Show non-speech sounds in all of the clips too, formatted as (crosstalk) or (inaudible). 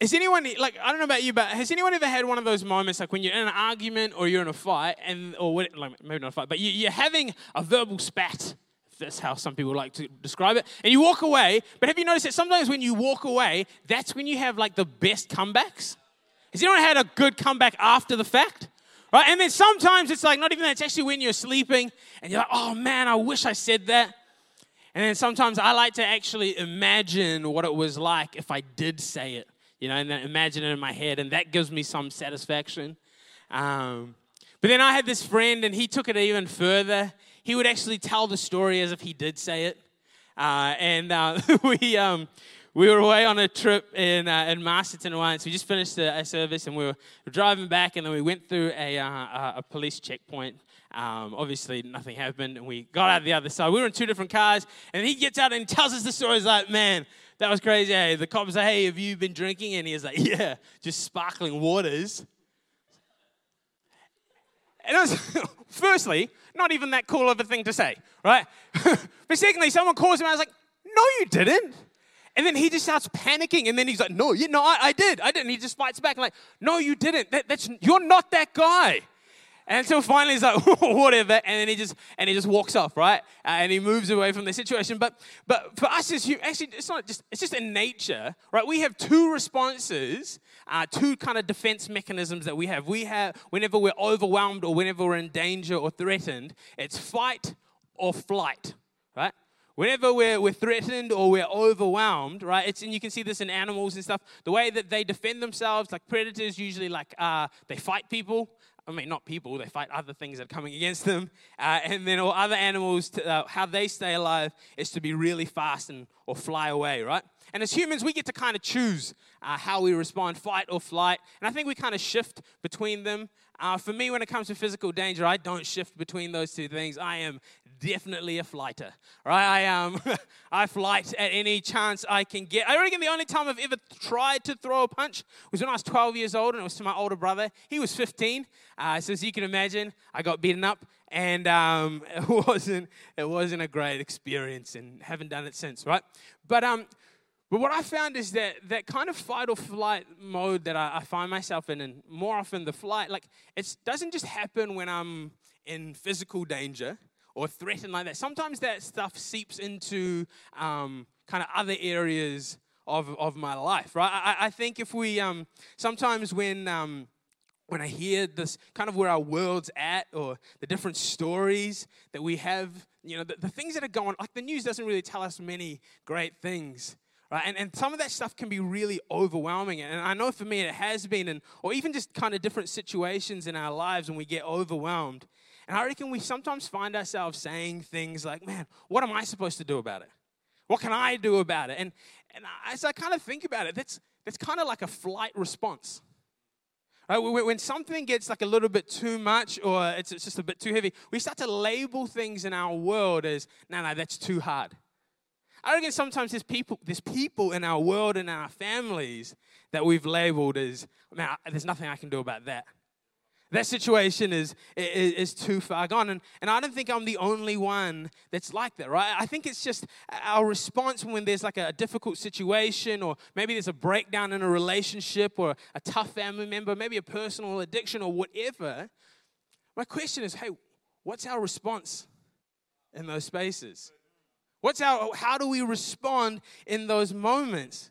Has anyone like I don't know about you, but has anyone ever had one of those moments like when you're in an argument or you're in a fight and or what, like maybe not a fight, but you, you're having a verbal spat. That's how some people like to describe it, and you walk away. But have you noticed that sometimes when you walk away, that's when you have like the best comebacks? Has anyone had a good comeback after the fact? Right? And then sometimes it's like not even that, it's actually when you're sleeping and you're like, oh man, I wish I said that. And then sometimes I like to actually imagine what it was like if I did say it you know, and imagine it in my head, and that gives me some satisfaction. Um, but then I had this friend, and he took it even further. He would actually tell the story as if he did say it. Uh, and uh, (laughs) we, um, we were away on a trip in, uh, in Masterton once. We just finished a, a, service, and we were driving back, and then we went through a, uh, a police checkpoint. Um, obviously, nothing happened, and we got out the other side. We were in two different cars, and he gets out and tells us the story. He's like, man, that was crazy. Hey, the cop like, hey, have you been drinking? And he was like, (laughs) yeah, just sparkling waters. And I was, (laughs) firstly, not even that cool of a thing to say, right? (laughs) but secondly, someone calls him, I was like, no, you didn't. And then he just starts panicking, and then he's like, no, you know, I, I did, I didn't. he just fights back, like, no, you didn't. That, that's you're not that guy. And until finally he's like, (laughs) whatever, and then he just and he just walks off, right? Uh, and he moves away from the situation. But but for us as you actually, it's not just it's just in nature, right? We have two responses, uh, two kind of defense mechanisms that we have. We have whenever we're overwhelmed or whenever we're in danger or threatened, it's fight or flight, right? Whenever we're, we're threatened or we're overwhelmed, right? It's, and you can see this in animals and stuff. The way that they defend themselves, like predators, usually like uh, they fight people. I mean, not people, they fight other things that are coming against them. Uh, and then, or other animals, to, uh, how they stay alive is to be really fast and or fly away, right? And as humans, we get to kind of choose uh, how we respond, fight or flight. And I think we kind of shift between them. Uh, for me, when it comes to physical danger, I don't shift between those two things. I am definitely a flighter, right? I um, (laughs) I flight at any chance I can get. I reckon the only time I've ever tried to throw a punch was when I was 12 years old, and it was to my older brother. He was 15, uh, so as you can imagine, I got beaten up, and um, (laughs) it wasn't it wasn't a great experience, and haven't done it since, right? But um, but what I found is that that kind of fight or flight mode that I, I find myself in, and more often the flight, like it doesn't just happen when I'm in physical danger or threatened like that. Sometimes that stuff seeps into um, kind of other areas of, of my life, right? I, I think if we, um, sometimes when, um, when I hear this kind of where our world's at or the different stories that we have, you know, the, the things that are going, like the news doesn't really tell us many great things. Right? And, and some of that stuff can be really overwhelming. And I know for me it has been, and, or even just kind of different situations in our lives when we get overwhelmed. And I reckon we sometimes find ourselves saying things like, man, what am I supposed to do about it? What can I do about it? And, and as I kind of think about it, that's, that's kind of like a flight response. Right? When something gets like a little bit too much or it's just a bit too heavy, we start to label things in our world as, no, no, that's too hard. I reckon sometimes there's people, there's people in our world and our families that we've labeled as, man, there's nothing I can do about that. That situation is, is, is, too far gone. And, and I don't think I'm the only one that's like that, right? I think it's just our response when there's like a difficult situation, or maybe there's a breakdown in a relationship, or a tough family member, maybe a personal addiction, or whatever. My question is hey, what's our response in those spaces? What's our, how do we respond in those moments?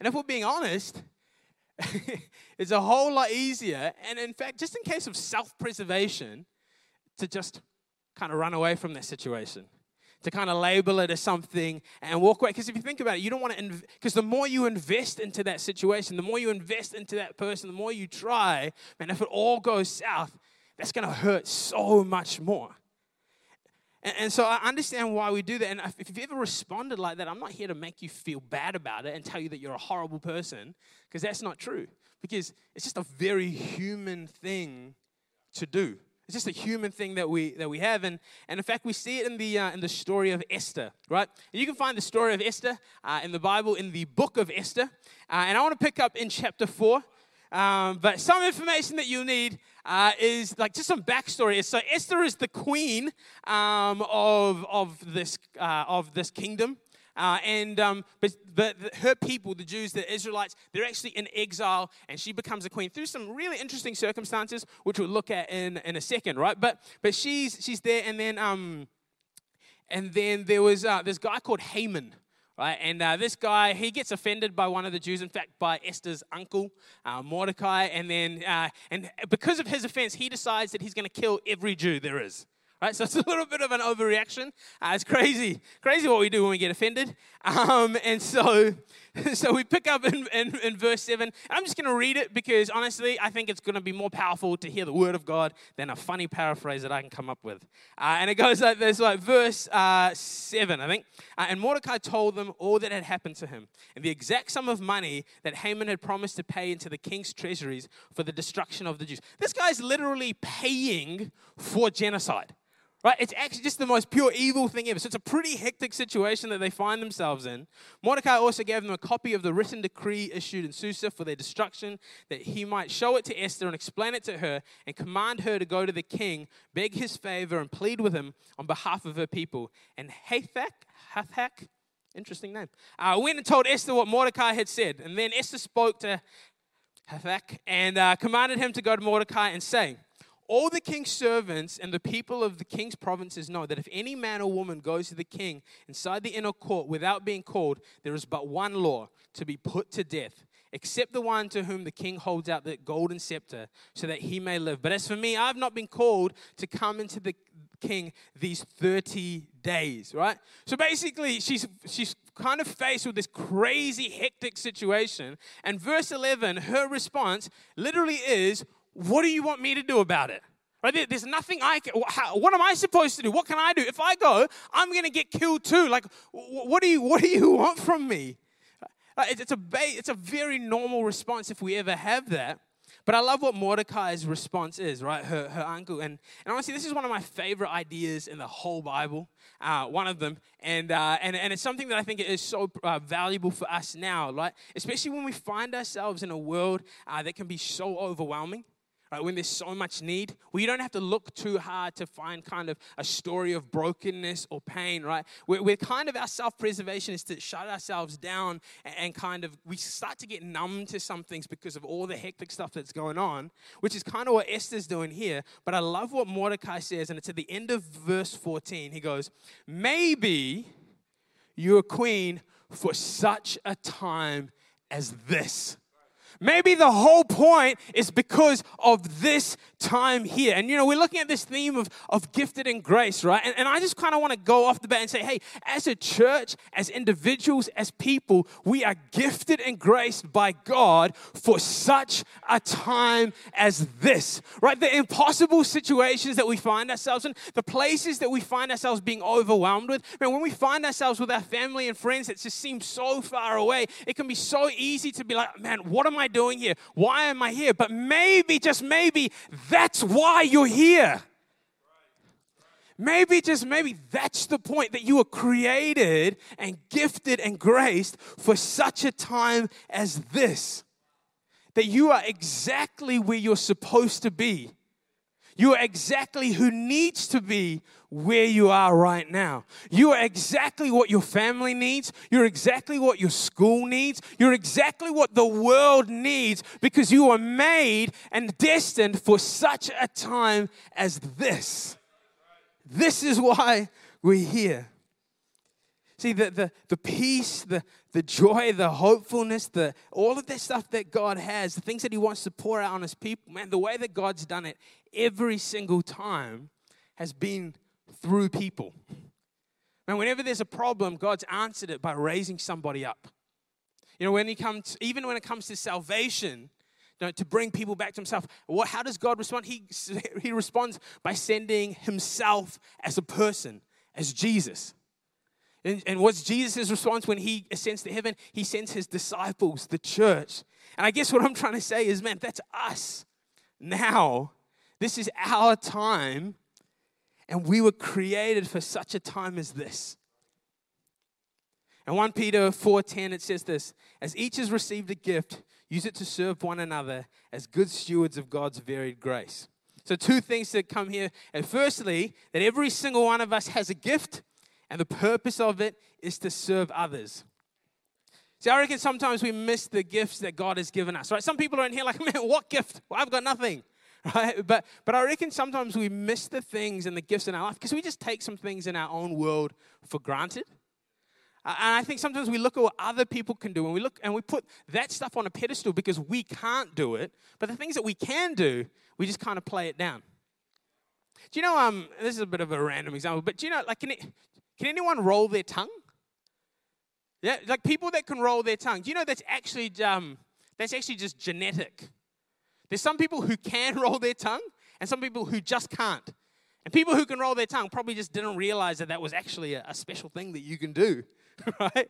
And if we're being honest, (laughs) it's a whole lot easier. And in fact, just in case of self preservation, to just kind of run away from that situation, to kind of label it as something and walk away. Because if you think about it, you don't want to, because the more you invest into that situation, the more you invest into that person, the more you try, man, if it all goes south, that's going to hurt so much more. And, and, so I understand why we do that. And if, you've ever responded like that, I'm not here to make you feel bad about it and tell you that you're a horrible person, because that's not true. Because it's just a very human thing to do. It's just a human thing that we that we have, and, and in fact, we see it in the uh, in the story of Esther, right? And you can find the story of Esther uh, in the Bible in the book of Esther, uh, and I want to pick up in chapter four. Um, but some information that you'll need uh, is like just some backstory. So Esther is the queen um, of, of, this, uh, of this kingdom. Uh, and um, but, but her people, the Jews, the Israelites, they're actually in exile, and she becomes a queen through some really interesting circumstances, which we'll look at in, in a second, right? But but she's she's there, and then um, and then there was uh, this guy called Haman. Right? And uh, this guy, he gets offended by one of the Jews, in fact, by Esther's uncle, uh, Mordecai. And then, uh, and because of his offense, he decides that he's going to kill every Jew there is. Right? So it's (laughs) a little bit of an overreaction. Uh, it's crazy, crazy what we do when we get offended. Um, and so, (laughs) so we pick up in, in, in verse 7. I'm just going to read it because honestly, I think it's going to be more powerful to hear the word of God than a funny paraphrase that I can come up with. Uh, and it goes like this, like verse uh, 7, I think. Uh, and Mordecai told them all that had happened to him and the exact sum of money that Haman had promised to pay into the king's treasuries for the destruction of the Jews. This guy's literally paying for genocide. Right? It's actually just the most pure evil thing ever. So it's a pretty hectic situation that they find themselves in. Mordecai also gave them a copy of the written decree issued in Susa for their destruction, that he might show it to Esther and explain it to her, and command her to go to the king, beg his favor, and plead with him on behalf of her people. And Hathach, Hathach, interesting name, uh, went and told Esther what Mordecai had said. And then Esther spoke to Hathach and uh, commanded him to go to Mordecai and say, all the king's servants and the people of the king's provinces know that if any man or woman goes to the king inside the inner court without being called, there is but one law to be put to death, except the one to whom the king holds out the golden scepter, so that he may live. But as for me, I have not been called to come into the king these 30 days, right? So basically, she's, she's kind of faced with this crazy, hectic situation. And verse 11, her response literally is, what do you want me to do about it? Right? There's nothing I can. What am I supposed to do? What can I do? If I go, I'm going to get killed too. Like, what do you what do you (laughs) want from me? It's a it's a very normal response if we ever have that. But I love what Mordecai's response is, right? Her, her uncle. And, and honestly, this is one of my favorite ideas in the whole Bible, uh, one of them. And, uh, and, and it's something that I think is so uh, valuable for us now, right? Especially when we find ourselves in a world uh, that can be so overwhelming right? When there's so much need, we don't have to look too hard to find kind of a story of brokenness or pain, right? We're, we're kind of our self preservation is to shut ourselves down and, and kind of we start to get numb to some things because of all the hectic stuff that's going on, which is kind of what Esther's doing here. But I love what Mordecai says, and it's at the end of verse 14. He goes, Maybe you're a queen for such a time as this. Maybe the whole point is because of this time here. And you know, we're looking at this theme of, of gifted and grace, right? And, and I just kind of want to go off the bat and say, hey, as a church, as individuals, as people, we are gifted and graced by God for such a time as this, right? The impossible situations that we find ourselves in, the places that we find ourselves being overwhelmed with. Man, when we find ourselves with our family and friends that just seem so far away, it can be so easy to be like, man, what am I doing here? Why am I here? But maybe, just maybe, that's why you're here. Maybe, just maybe, that's the point that you were created and gifted and graced for such a time as this. That you are exactly where you're supposed to be. You are exactly who needs to be where you are right now. You are exactly what your family needs. You're exactly what your school needs. You're exactly what the world needs because you are made and destined for such a time as this. This is why we're here. See, the, the, the peace, the, the joy, the hopefulness, the, all of that stuff that God has, the things that He wants to pour out on His people, man, the way that God's done it every single time has been through people. And whenever there's a problem, God's answered it by raising somebody up. You know, when he comes, even when it comes to salvation, you know, to bring people back to himself, what, how does God respond? He, (laughs) he responds by sending himself as a person, as Jesus. And, and what's Jesus' response when he ascends to heaven? He sends his disciples, the church. And I guess what I'm trying to say is, man, that's us. Now, this is our time, and we were created for such a time as this. And 1 Peter 4:10 it says this, as each has received a gift, use it to serve one another as good stewards of God's varied grace. So two things that come here. And firstly, that every single one of us has a gift and the purpose of it is to serve others. See, I reckon sometimes we miss the gifts that God has given us, right? Some people are in here like, (laughs) man, what gift? Well, I've got nothing, (laughs) right? But, but I reckon sometimes we miss the things and the gifts in our life because we just take some things in our own world for granted. And I think sometimes we look at what other people can do and we look and we put that stuff on a pedestal because we can't do it. But the things that we can do, we just kind of play it down. Do you know, um, this is a bit of a random example, but do you know, like, can, it, can anyone roll their tongue? Yeah, like people that can roll their tongue. Do you know that's actually, um, that's actually just genetic? There's some people who can (laughs) roll their tongue and some people who just can't. And people who can roll their tongue probably just didn't realize that that was actually a, a special thing that you can do, (laughs) right?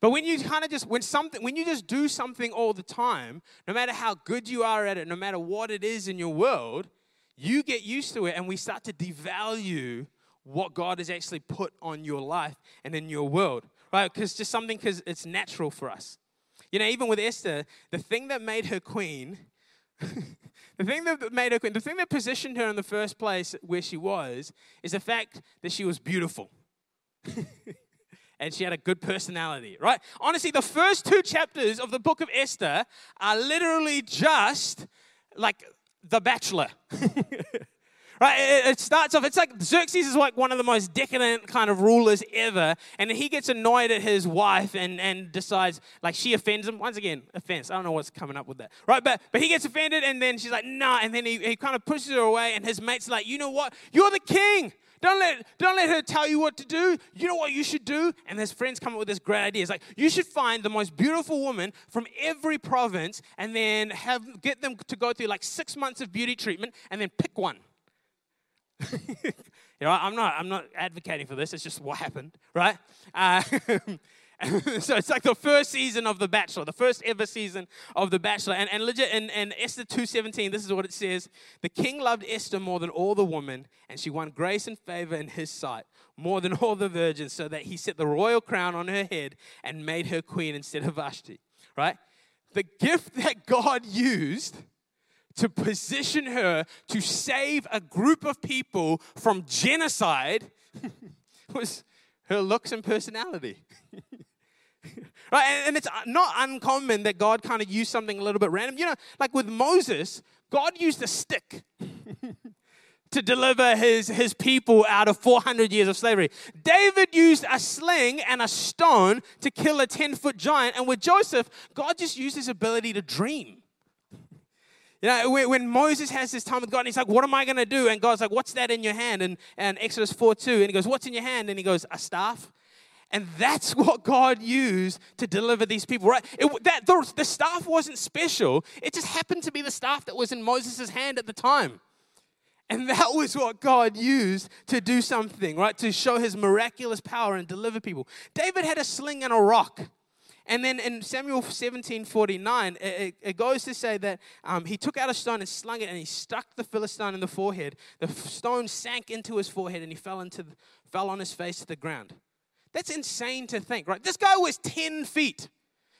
But when you kind of just when something when you just do something all the time, no matter how good you are at it, no matter what it is in your world, you get used to it and we start to devalue what God has actually put on your life and in your world, right? Because just something because it's natural for us. You know, even with Esther, the thing that made her queen, (laughs) the thing that made her queen, the thing that positioned her in the first place where she was, is the fact that she was beautiful. (laughs) and she had a good personality, right? Honestly, the first two chapters of the book of Esther are literally just like the Bachelor. (laughs) right? It, starts off, it's like Xerxes is like one of the most decadent kind of rulers ever, and he gets annoyed at his wife and, and decides, like, she offends him. Once again, offense. I don't know what's coming up with that, right? But, but he gets offended, and then she's like, nah, and then he, he kind of pushes her away, and his mate's like, you know what? You're the king. Don't let, don't let her tell you what to do. You know what you should do? And his friends come up with this great idea. It's like, you should find the most beautiful woman from every province and then have, get them to go through like six months of beauty treatment and then pick one. (laughs) you know, I'm not, I'm not advocating for this. It's just what happened, right? Uh, (laughs) so it's like the first season of The Bachelor, the first ever season of The Bachelor. And, and legit, in, in Esther 2.17, this is what it says. The king loved Esther more than all the women, and she won grace and favor in his sight, more than all the virgins, so that he set the royal crown on her head and made her queen instead of Vashti, right? The gift that God used to position her to save a group of people from genocide (laughs) was her looks and personality. (laughs) right? And it's not uncommon that God kind of used something a little bit random. You know, like with Moses, God used a stick (laughs) to deliver his, his people out of 400 years of slavery. David used a sling and a stone to kill a 10 foot giant. And with Joseph, God just used his ability to dream. You know, when Moses has this time with God, and he's like, What am I going to do? And God's like, What's that in your hand? And, and Exodus 4 2. And he goes, What's in your hand? And he goes, A staff. And that's (laughs) what God used to deliver these people, right? It, that, the, the staff wasn't special, it just happened to be the staff that was in Moses' hand at the time. And that was what God used to do something, right? To show his miraculous power and deliver people. David had a sling and a rock. And then in Samuel 17 49, it, it goes to say that um, he took out a stone and slung it and he stuck the Philistine in the forehead. The stone sank into his forehead and he fell, into the, fell on his face to the ground. That's insane to think, right? This guy was 10 feet.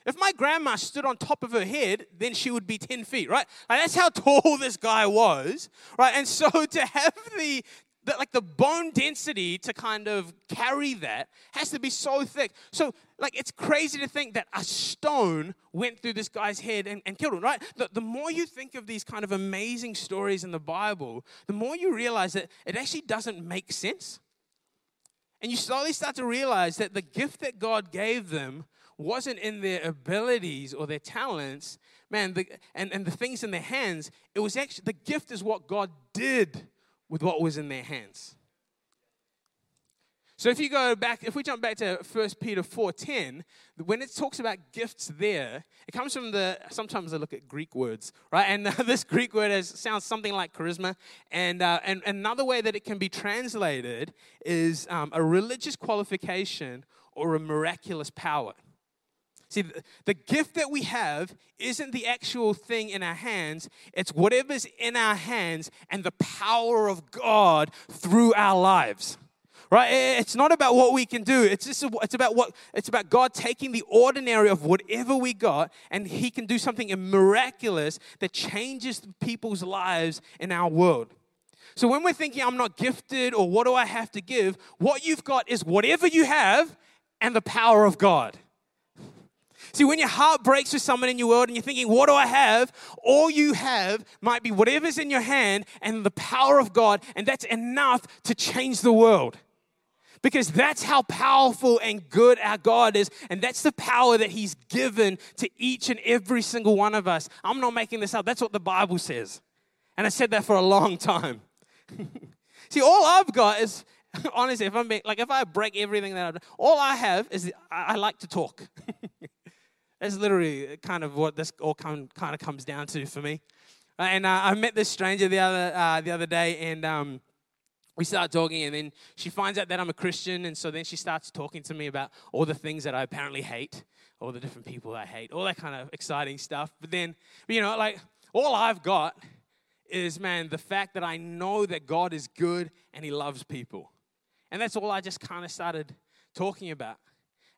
If my grandma stood on top of her head, then she would be 10 feet, right? Like that's how tall (laughs) this guy was, right? And so to have the, the, like the bone density to kind of carry that has to be so thick. So, like, it's crazy to think that a stone went through this guy's head and, and killed him, right? The, the more you think of these kind of amazing stories in the Bible, the more you realize that it actually doesn't make sense. And you slowly start to realize that the gift that God gave them wasn't in their abilities or their talents, man, the, and, and the things in their hands. It was actually, the gift is what God did with what was in their hands. So if you go back, if we jump back to 1 Peter 4.10, when it talks about gifts there, it comes from the, sometimes I look at Greek words, right? And (laughs) uh, this Greek word has, sounds something like charisma. And, uh, and another way that it can be translated is um, a religious qualification or a miraculous power. See, the, gift that we have isn't the actual thing in our hands, it's whatever's in our hands and the power of God through our lives. Right? It's not about what we can do. It's just it's about what it's about god taking the ordinary of whatever we got and he can do something miraculous that changes people's lives in our world. So when we're thinking, I'm not gifted or what do I have to give, what you've got is whatever you have and the power of God. See, when your heart breaks for someone in your world and you're thinking, what do I have? All you have might be whatever's in your hand and the power of God, and that's enough to change the world. Because that's how powerful and good our God is, and that's the power that He's given to each and every single one of us. I'm not making this up, that's what the Bible says. And I said that for a long time. (laughs) See, all I've got is, (laughs) honestly, if I'm being, like, if I break everything that I've done, all I have is I, I like to talk. (laughs) That's literally kind of what this all kind kind of comes down to for me. And uh, I met this stranger the other uh, the other day, and um, we start talking, and then she finds out that I'm a Christian, and so then she starts talking to me about all the things that I apparently hate, all the different people I hate, all that kind of exciting stuff. But then, you know, like all I've got is, man, the fact that I know that God is good and He loves people, and that's all I just kind of started talking about.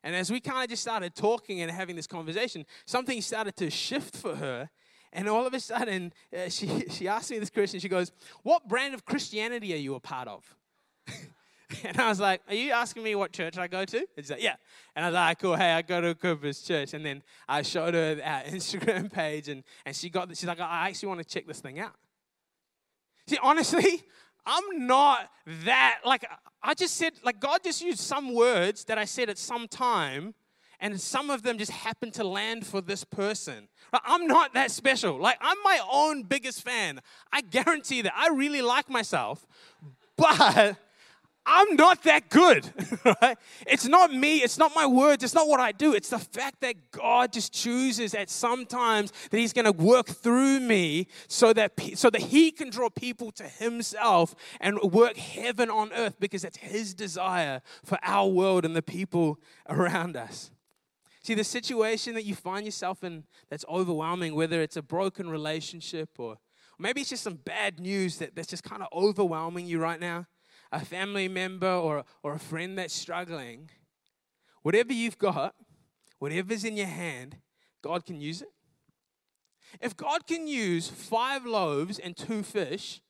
And as we kind of just started talking and having this conversation, something started to shift for her. And all of a sudden, uh, she, (laughs) she asked me this question. She goes, What brand of Christianity are you a part of? (laughs) and I was like, Are you asking me what church I go to? And she's like, Yeah. And I was like, Cool. Hey, I go to Equippers Church. And then I showed her (laughs) our Instagram page, and, and she got this. She's like, I actually want to check this thing out. See, honestly, I'm not that, like, I just said, like, God just used some words that I said at some time, and some of them just happened to land for this person. I'm not that special. Like, I'm my own biggest fan. I guarantee that I really like myself, (laughs) but I'm not that good, (laughs) right? It's not me, it's not my words, it's not what I do. It's the fact that God just chooses at sometimes that He's going to work through me so that, so that He can draw people to Himself and work heaven on earth because it's His desire for our world and the people around us. See, the situation that you find yourself in that's overwhelming, whether it's a broken relationship or maybe it's just some bad news that, that's just kind of overwhelming you right now a family member or, or a friend that's struggling, whatever you've got, whatever's in your hand, God can use it. If God can use five loaves and two fish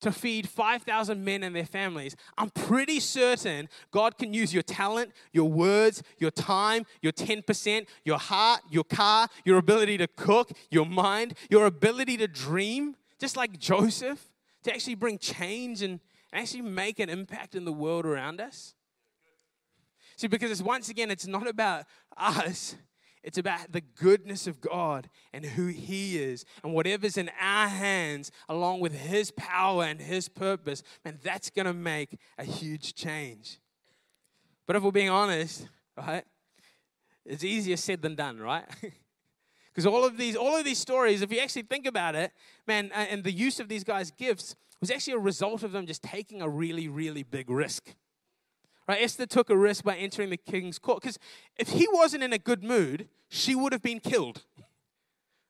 to feed 5,000 men and their families, I'm pretty certain God can use your talent, your words, your time, your 10%, your heart, your car, your ability to cook, your mind, your ability to dream, just like Joseph, to actually bring change and, actually make an impact in the world around us? See, because it's, once again, it's not about us. It's about the goodness of God and who He is. And whatever's in our hands, along with His power and His purpose, man, that's going to make a huge change. But if we're being honest, right, it's easier said than done, right? (laughs) Because all of these, all of these stories, if you actually think about it, man, uh, and the use of these guys' gifts, was actually a result of them just taking a really, really big risk. Right? Esther took a risk by entering the king's court because if he wasn't in a good mood, she would have been killed.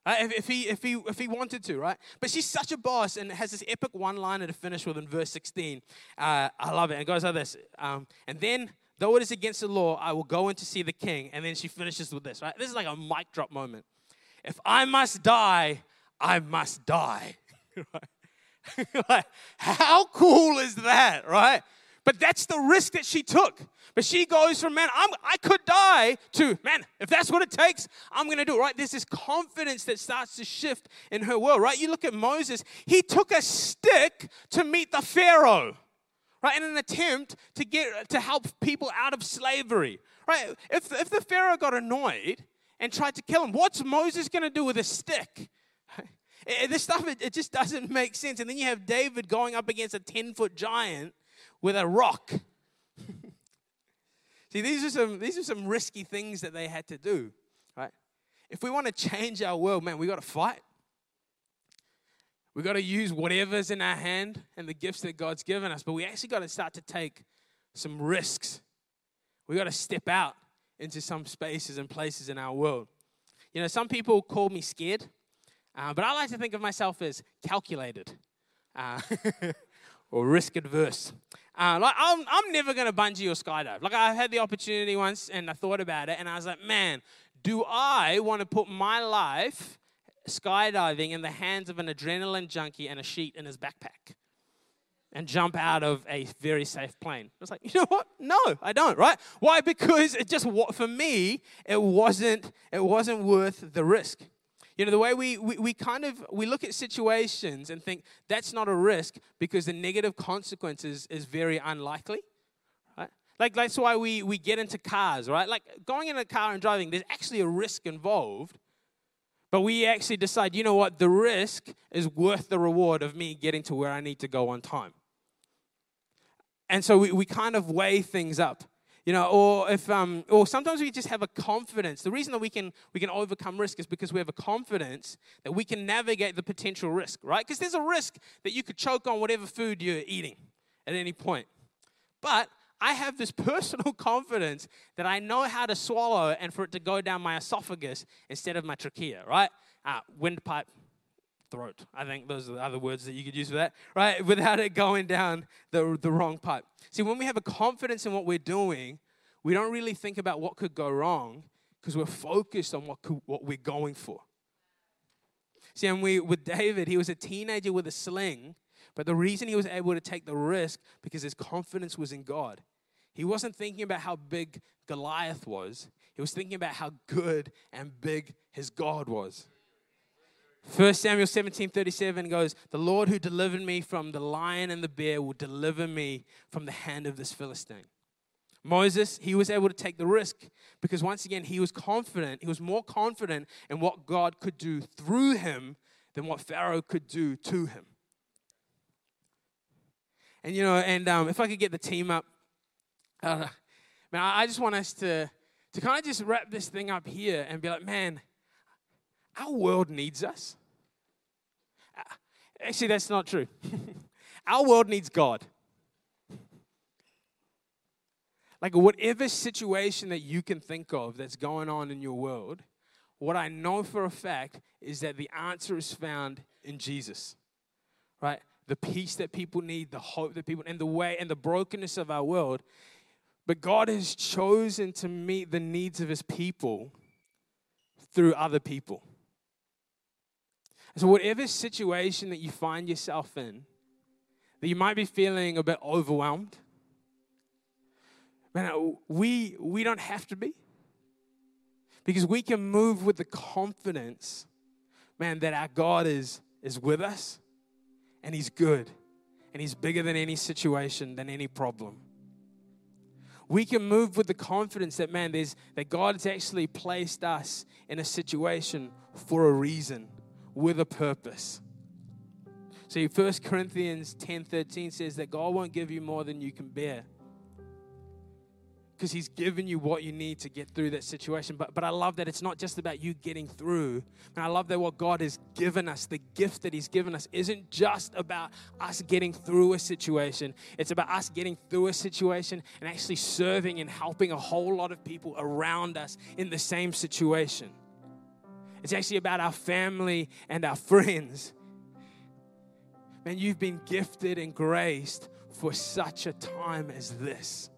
Right? If, if, he, if, he, if he wanted to, right? But she's such a boss and has this epic one liner to finish with in verse 16. Uh, I love it. And it goes like this. Um, and then, though it is against the law, I will go in to see the king. And then she finishes with this, right? This is like a mic drop moment. If I must die, I must die. (laughs) right? (laughs) like, how cool is that, right? But that's the risk that she took. But she goes from, man, I'm, I could die to, man, if that's what it takes, I'm going to do it, right? There's this confidence that starts to shift in her world, right? You look at Moses, he took a stick to meet the Pharaoh, right? In an attempt to get, to help people out of slavery, right? If, if the Pharaoh got annoyed and tried to kill him, what's Moses going to do with a stick? Eh, this stuff, it, it just doesn't make sense. And then you have David going up against a 10 foot giant with a rock. (laughs) See, these are some these are some risky things that they had to do, right? If we want to change our world, man, we got to fight. We got to use whatever's in our hand and the gifts that God's given us, but we actually got to start to take some risks. We got to step out into some spaces and places in our world. You know, some people call me scared. Uh, but I like to think of myself as calculated uh, (laughs) or risk adverse. Uh, like I'm, I'm never going to bungee or skydive. Like I had the opportunity once and I thought about it and I was like, man, do I want to put my life skydiving in the hands of an adrenaline junkie and a sheet in his backpack? and jump out of a very safe plane. It's like, you know what? No, I don't, right? Why? Because it just for me, it wasn't it wasn't worth the risk. You know, the way we, we, we kind of we look at situations and think that's not a risk because the negative consequences is very unlikely. Right? Like that's why we, we get into cars, right? Like going in a car and driving, there's actually a risk involved. But we actually decide, you know what, the risk is worth the reward of me getting to where I need to go on time. And so we, we kind of weigh things up. You know, or if um, or sometimes we just have a confidence. The reason that we can we can overcome risk is because we have a confidence that we can navigate the potential risk, right? Because there's a risk that you could choke on whatever food you're eating at any point. But I have this (laughs) personal confidence that I know how to swallow and for it to go down my esophagus instead of my trachea, right? Uh, windpipe, throat. I think those are the other words that you could use for that, right? (laughs) Without it going down the, the wrong pipe. See, when we have a confidence in what we're doing, we don't really think about what could go wrong because we're focused on what, could, what we're going for. See, and we, with David, he was a teenager with a sling, but the reason he was able to take the risk because his confidence was in God. He wasn't thinking about how big Goliath was, he was thinking about how good and big his God was. 1 Samuel 17 37 goes, The Lord who delivered me from the lion and the bear will deliver me from the hand of this Philistine. Moses, he was able to take the risk because once again, he was confident. He was more confident in what God could do through him than what Pharaoh could do to him. And, you know, and um, if I could get the team up, uh, man, I just want us to, to kind of just wrap this thing up here and be like, man, our world needs us. Uh, Actually, that's not true. (laughs) Our world needs God. Like, whatever situation that you can think of that's going on in your world, what I know for a fact is that the answer is found in Jesus, right? The peace that people need, the hope that people, and the way and the brokenness of our world. But God has chosen to meet the needs of his people through other people. So, whatever situation that you find yourself in, that you might be feeling a bit overwhelmed, man, uh, we, we don't have to be. Because we can move with the confidence, man, that our God is, is with us and He's good and He's bigger than any situation, than any problem. We can move with the confidence that, man, there's, that God has actually placed us in a situation for a reason with a purpose. See, 1 Corinthians 10 13 says that God won't give you more than you can bear. Because he's given you what you need to get through that situation. But, but I love that it's not just about you getting through. And I love that what God has given us, the gift that he's given us, isn't just about us getting through a situation. It's about us getting through a situation and actually serving and helping a whole lot of people around us in the same situation. It's actually about our family and our friends. Man, you've been gifted and graced for such a time as this.